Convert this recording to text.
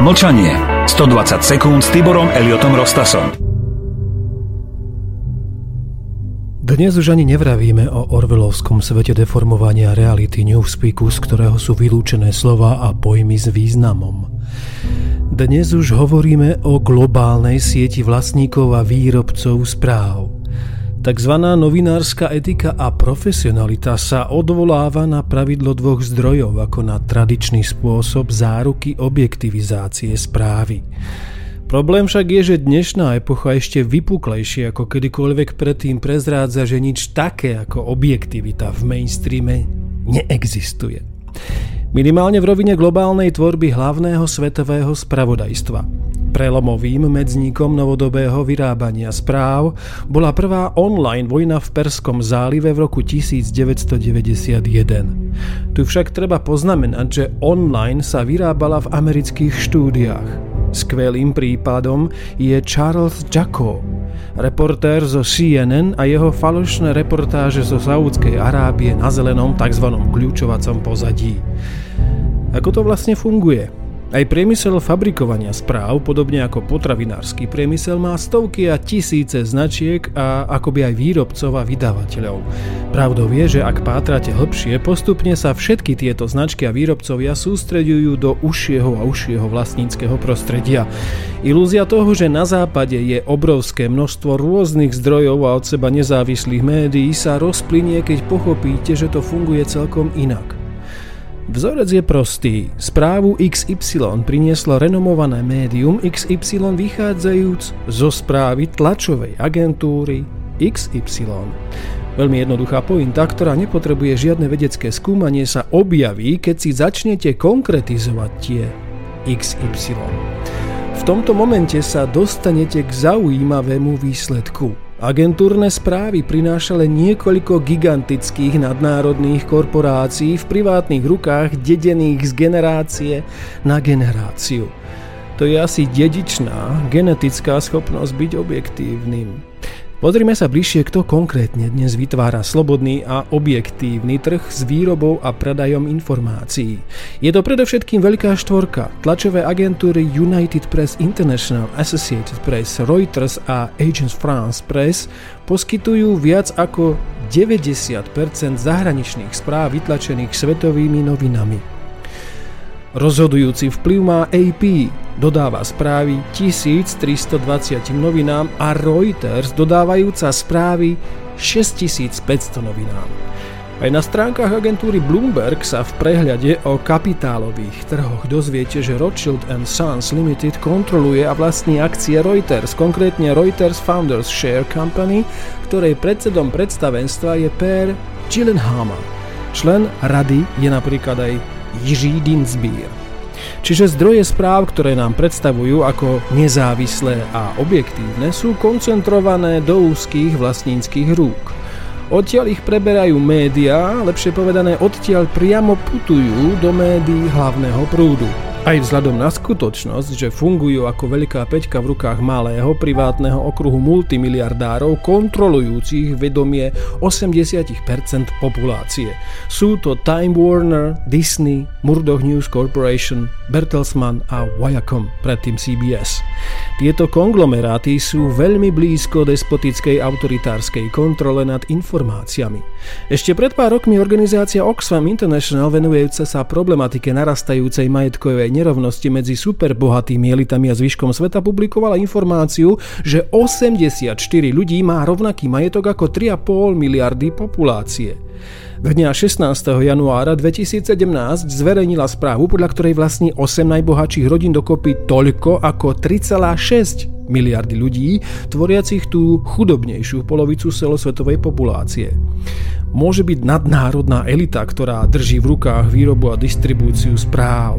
Mlčanie. 120 sekúnd s Tiborom Eliotom Rostasom. Dnes už ani nevravíme o orvelovskom svete deformovania reality newspeaku, z ktorého sú vylúčené slova a pojmy s významom. Dnes už hovoríme o globálnej sieti vlastníkov a výrobcov správ. Takzvaná novinárska etika a profesionalita sa odvoláva na pravidlo dvoch zdrojov ako na tradičný spôsob záruky objektivizácie správy. Problém však je, že dnešná epocha ešte vypuklejšie ako kedykoľvek predtým prezrádza, že nič také ako objektivita v mainstreame neexistuje. Minimálne v rovine globálnej tvorby hlavného svetového spravodajstva. Prelomovým medzníkom novodobého vyrábania správ bola prvá online vojna v Perskom zálive v roku 1991. Tu však treba poznamenať, že online sa vyrábala v amerických štúdiách. Skvelým prípadom je Charles Jacko, reportér zo CNN a jeho falošné reportáže zo Saúdskej Arábie na zelenom tzv. kľúčovacom pozadí. Ako to vlastne funguje? Aj priemysel fabrikovania správ, podobne ako potravinársky priemysel, má stovky a tisíce značiek a akoby aj výrobcov a vydávateľov. Pravdou je, že ak pátrate hĺbšie, postupne sa všetky tieto značky a výrobcovia sústreďujú do užšieho a užšieho vlastníckého prostredia. Ilúzia toho, že na západe je obrovské množstvo rôznych zdrojov a od seba nezávislých médií sa rozplynie, keď pochopíte, že to funguje celkom inak. Vzorec je prostý. Správu XY prinieslo renomované médium XY vychádzajúc zo správy tlačovej agentúry XY. Veľmi jednoduchá pointa, ktorá nepotrebuje žiadne vedecké skúmanie, sa objaví, keď si začnete konkretizovať tie XY. V tomto momente sa dostanete k zaujímavému výsledku. Agentúrne správy prináša niekoľko gigantických nadnárodných korporácií v privátnych rukách dedených z generácie na generáciu. To je asi dedičná genetická schopnosť byť objektívnym. Pozrime sa bližšie, kto konkrétne dnes vytvára slobodný a objektívny trh s výrobou a predajom informácií. Je to predovšetkým veľká štvorka, tlačové agentúry United Press International, Associated Press, Reuters a Agence France Press poskytujú viac ako 90% zahraničných správ vytlačených svetovými novinami. Rozhodujúci vplyv má AP, dodáva správy 1320 novinám a Reuters dodávajúca správy 6500 novinám. Aj na stránkach agentúry Bloomberg sa v prehľade o kapitálových trhoch dozviete, že Rothschild Sons Limited kontroluje a vlastní akcie Reuters, konkrétne Reuters Founders Share Company, ktorej predsedom predstavenstva je Per Gillenhammer. Člen rady je napríklad aj Jiří Dinsbír. Čiže zdroje správ, ktoré nám predstavujú ako nezávislé a objektívne, sú koncentrované do úzkých vlastníckých rúk. Odtiaľ ich preberajú médiá, lepšie povedané odtiaľ priamo putujú do médií hlavného prúdu. Aj vzhľadom na skutočnosť, že fungujú ako veľká peťka v rukách malého privátneho okruhu multimiliardárov kontrolujúcich vedomie 80% populácie. Sú to Time Warner, Disney, Murdoch News Corporation, Bertelsmann a Viacom, predtým CBS. Tieto konglomeráty sú veľmi blízko despotickej autoritárskej kontrole nad informáciami. Ešte pred pár rokmi organizácia Oxfam International venujúca sa problematike narastajúcej majetkovej nerovnosti medzi superbohatými elitami a zvyškom sveta publikovala informáciu, že 84 ľudí má rovnaký majetok ako 3,5 miliardy populácie. Dňa 16. januára 2017 zverejnila správu, podľa ktorej vlastní 8 najbohatších rodín dokopy toľko ako 3,6 miliardy ľudí, tvoriacich tú chudobnejšiu polovicu celosvetovej populácie. Môže byť nadnárodná elita, ktorá drží v rukách výrobu a distribúciu správ